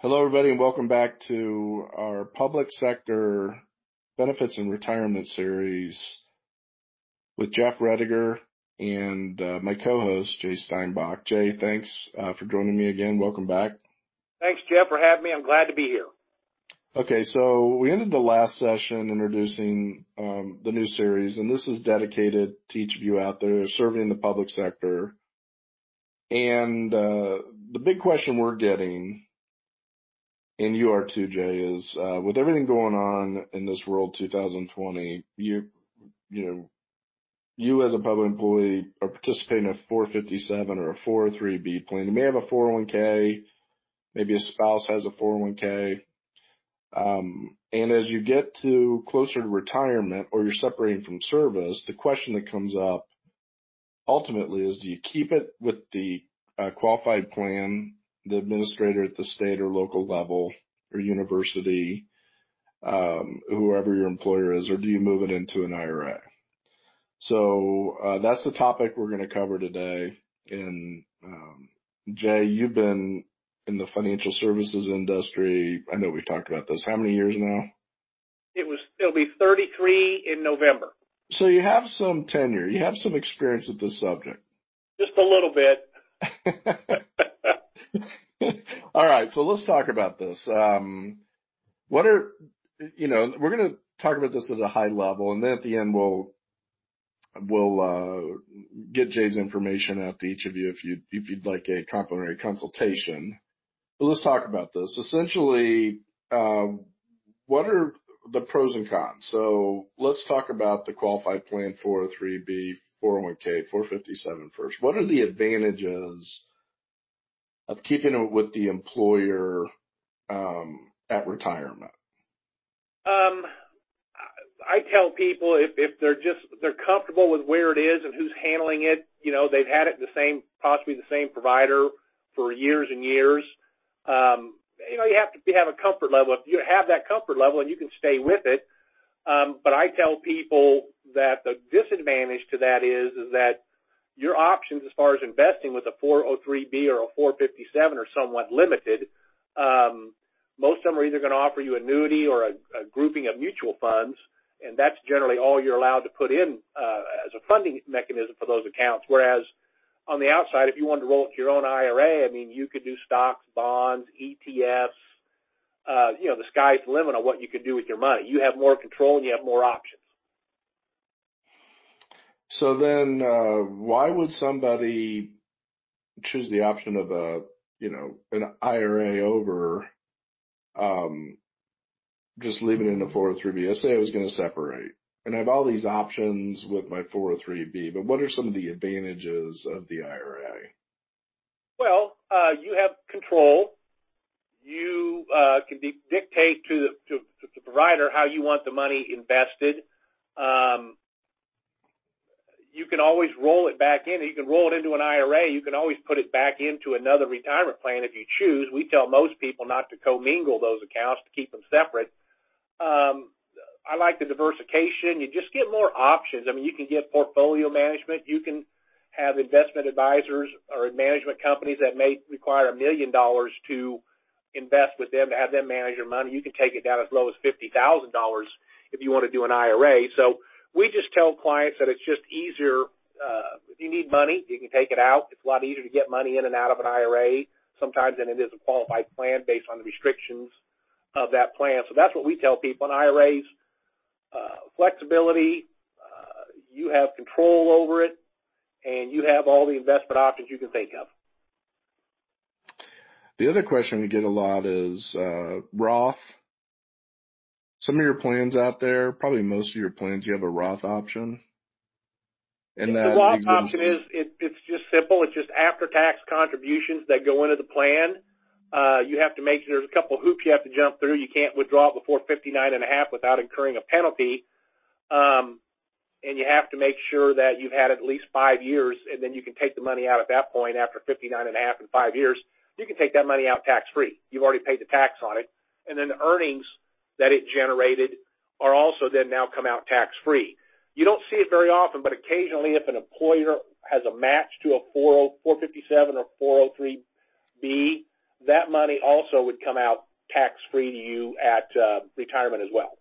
Hello, everybody, and welcome back to our public sector benefits and retirement series with Jeff Rediger and uh, my co-host Jay Steinbock. Jay, thanks uh, for joining me again. Welcome back. Thanks, Jeff, for having me. I'm glad to be here. Okay, so we ended the last session introducing um, the new series, and this is dedicated to each of you out there serving in the public sector. And uh, the big question we're getting and you are too, Jay, is uh, with everything going on in this world 2020, you you know, you as a public employee are participating in a 457 or a 403b plan. You may have a 401k, maybe a spouse has a 401k. Um, and as you get to closer to retirement or you're separating from service, the question that comes up ultimately is do you keep it with the uh, qualified plan the administrator at the state or local level or university, um, whoever your employer is, or do you move it into an IRA? So uh, that's the topic we're going to cover today. And um, Jay, you've been in the financial services industry. I know we've talked about this. How many years now? It was. It'll be 33 in November. So you have some tenure. You have some experience with this subject. Just a little bit. All right, so let's talk about this. Um, what are you know? We're going to talk about this at a high level, and then at the end we'll we'll uh, get Jay's information out to each of you if you if you'd like a complimentary consultation. But let's talk about this. Essentially, uh, what are the pros and cons? So let's talk about the qualified plan 403b, 401k, 457 first. What are the advantages of keeping it with the employer um, at retirement? Um, I tell people if if they're just they're comfortable with where it is and who's handling it, you know, they've had it the same possibly the same provider for years and years. Um, you know, you have to have a comfort level. If you have that comfort level and you can stay with it, um, but I tell people that the disadvantage to that is is that your options as far as investing with a 403b or a 457 are somewhat limited. Um, most of them are either going to offer you annuity or a, a grouping of mutual funds, and that's generally all you're allowed to put in uh, as a funding mechanism for those accounts. Whereas on the outside, if you wanted to roll it to your own IRA, I mean, you could do stocks, bonds, ETFs. Uh, you know, the sky's the limit on what you can do with your money. You have more control and you have more options. So then, uh, why would somebody choose the option of a, you know, an IRA over, um, just leaving it in a 403b? Let's say I was going to separate and I have all these options with my 403b, but what are some of the advantages of the IRA? Well, uh, you have control. You uh, can di- dictate to the, to, to the provider how you want the money invested. Um, you can always roll it back in. You can roll it into an IRA. You can always put it back into another retirement plan if you choose. We tell most people not to commingle those accounts to keep them separate. Um, I like the diversification. You just get more options. I mean, you can get portfolio management. You can have investment advisors or management companies that may require a million dollars to invest with them to have them manage your money. You can take it down as low as fifty thousand dollars if you want to do an IRA. So we just tell clients that it's just easier. Uh, if you need money, you can take it out. It's a lot easier to get money in and out of an IRA sometimes than it is a qualified plan based on the restrictions of that plan. So that's what we tell people in IRAs. Uh, flexibility, uh, you have control over it, and you have all the investment options you can think of. The other question we get a lot is Roth some of your plans out there, probably most of your plans, you have a Roth option. And the Roth exists. option is it, it's just simple. It's just after-tax contributions that go into the plan. Uh, you have to make sure there's a couple hoops you have to jump through. You can't withdraw it before 59 and a half without incurring a penalty. Um, and you have to make sure that you've had at least five years, and then you can take the money out at that point after 59 and a half and five years. You can take that money out tax free. You've already paid the tax on it, and then the earnings that it generated are also then now come out tax free. You don't see it very often, but occasionally if an employer has a match to a 40, 457 or 403B, that money also would come out tax free to you at uh, retirement as well.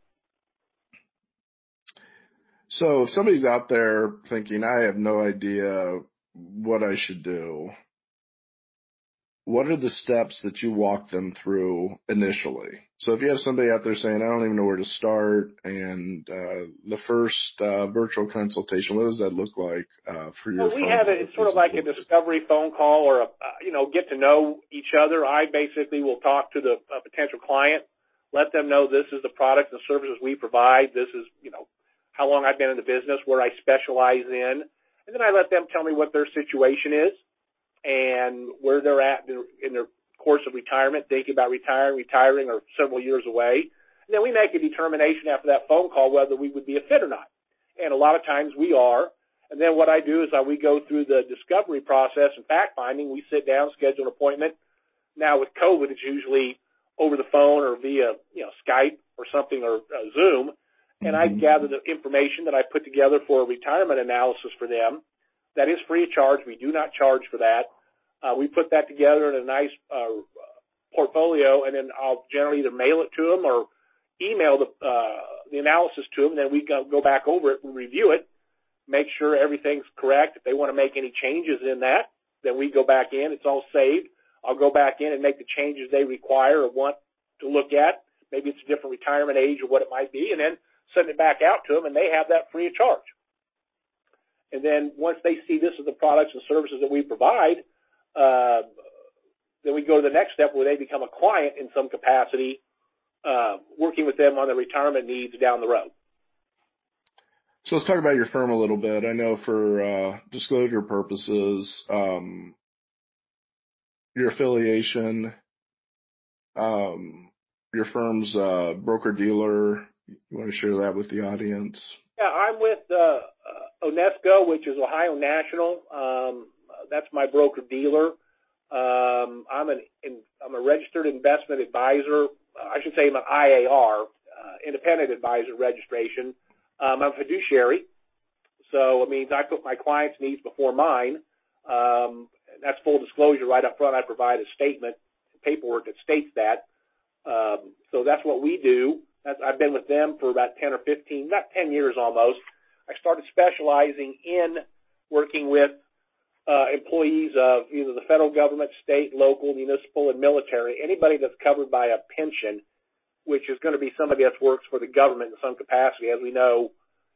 So if somebody's out there thinking, I have no idea what I should do, what are the steps that you walk them through initially? So if you have somebody out there saying, I don't even know where to start, and uh, the first uh, virtual consultation, what does that look like uh, for your? Well, we have it. It's sort of like a discovery phone call, or a uh, you know get to know each other. I basically will talk to the potential client, let them know this is the products and services we provide. This is you know how long I've been in the business, where I specialize in, and then I let them tell me what their situation is and where they're at in their course of retirement, thinking about retiring, retiring, or several years away. And then we make a determination after that phone call whether we would be a fit or not. And a lot of times we are. And then what I do is I, we go through the discovery process and fact finding. We sit down, schedule an appointment. Now with COVID, it's usually over the phone or via, you know, Skype or something or uh, Zoom. And mm-hmm. I gather the information that I put together for a retirement analysis for them. That is free of charge. We do not charge for that. Uh, we put that together in a nice uh, portfolio, and then I'll generally either mail it to them or email the uh, analysis to them. Then we go, go back over it and review it, make sure everything's correct. If they want to make any changes in that, then we go back in. It's all saved. I'll go back in and make the changes they require or want to look at. Maybe it's a different retirement age or what it might be, and then send it back out to them, and they have that free of charge. And then once they see this is the products and services that we provide, uh, then we go to the next step where they become a client in some capacity, uh, working with them on their retirement needs down the road. So let's talk about your firm a little bit. I know for uh, disclosure purposes, um, your affiliation, um, your firm's uh, broker dealer. You want to share that with the audience? Yeah, I'm with uh, uh ONESCO, which is Ohio National. Um, that's my broker dealer. Um, I'm an I'm a registered investment advisor. I should say I'm an IAR, uh, independent advisor registration. Um, I'm a fiduciary, so it means I put my clients' needs before mine. That's full disclosure right up front. I provide a statement, paperwork that states that. So that's what we do. I've been with them for about 10 or 15, not 10 years almost. I started specializing in working with uh, employees of either the federal government, state, local, municipal, and military, anybody that's covered by a pension, which is going to be somebody that works for the government in some capacity. As we know,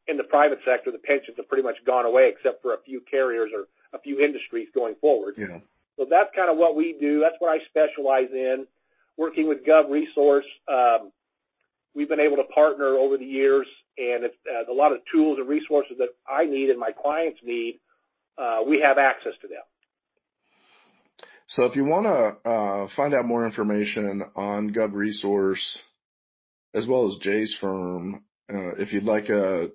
in the private sector, the pensions have pretty much gone away except for a few carriers or a few industries going forward. Yeah. So that's kind of what we do. That's what I specialize in. Working with Gov Resource, um, we've been able to partner over the years, and uh, a lot of tools and resources that I need and my clients need uh, we have access to them. So if you want to uh, find out more information on Gov Resource as well as Jay's firm, uh, if you'd like a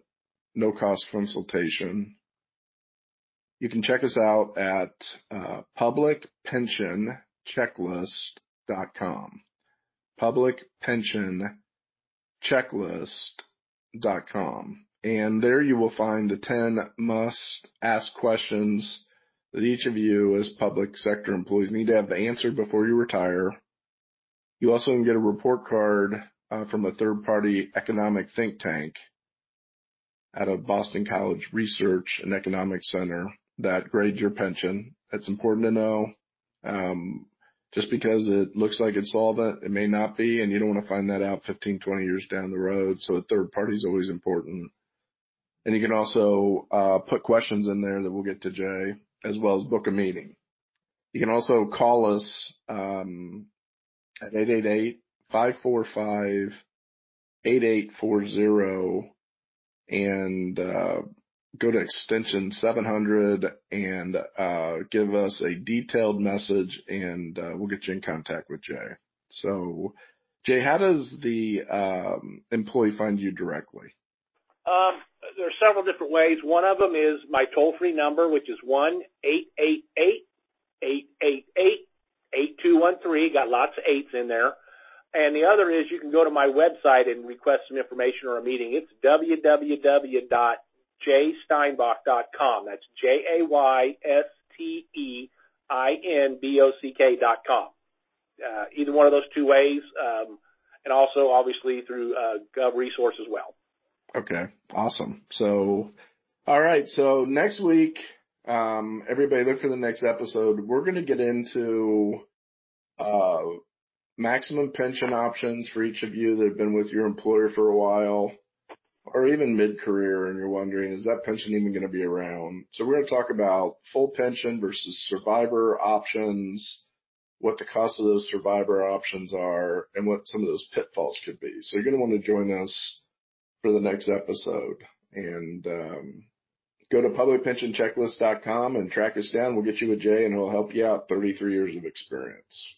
no cost consultation, you can check us out at uh, publicpensionchecklist.com. Publicpensionchecklist.com. Com and there you will find the 10 must ask questions that each of you as public sector employees need to have answered before you retire. You also can get a report card uh, from a third party economic think tank out of Boston College Research and Economics Center that grades your pension. That's important to know. Just because it looks like it's solvent, it may not be, and you don't want to find that out 15, 20 years down the road. So a third party is always important. And you can also uh, put questions in there that we'll get to Jay, as well as book a meeting. You can also call us um, at 888-545-8840 and uh, go to extension 700 and uh, give us a detailed message and uh, we'll get you in contact with Jay. So, Jay, how does the um, employee find you directly? Um, there are several different ways. One of them is my toll free number, which is one eight eight eight eight eight eight eight two one three. Got lots of eights in there. And the other is you can go to my website and request some information or a meeting. It's www.jaysteinbock.com. That's J A Y S T E I N B O C K dot com. uh, either one of those two ways, um, and also obviously through uh, Gov Resource as well. Okay, awesome. So, all right. So next week, um, everybody look for the next episode. We're going to get into uh, maximum pension options for each of you that have been with your employer for a while or even mid-career and you're wondering, is that pension even going to be around? So we're going to talk about full pension versus survivor options, what the cost of those survivor options are, and what some of those pitfalls could be. So you're going to want to join us for the next episode and, um, go to publicpensionchecklist.com and track us down. We'll get you with Jay and he'll help you out 33 years of experience.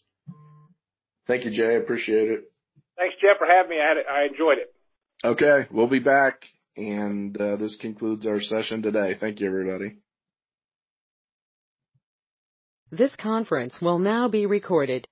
Thank you, Jay. Appreciate it. Thanks, Jeff, for having me. I, had it, I enjoyed it. Okay, we'll be back, and uh, this concludes our session today. Thank you, everybody. This conference will now be recorded.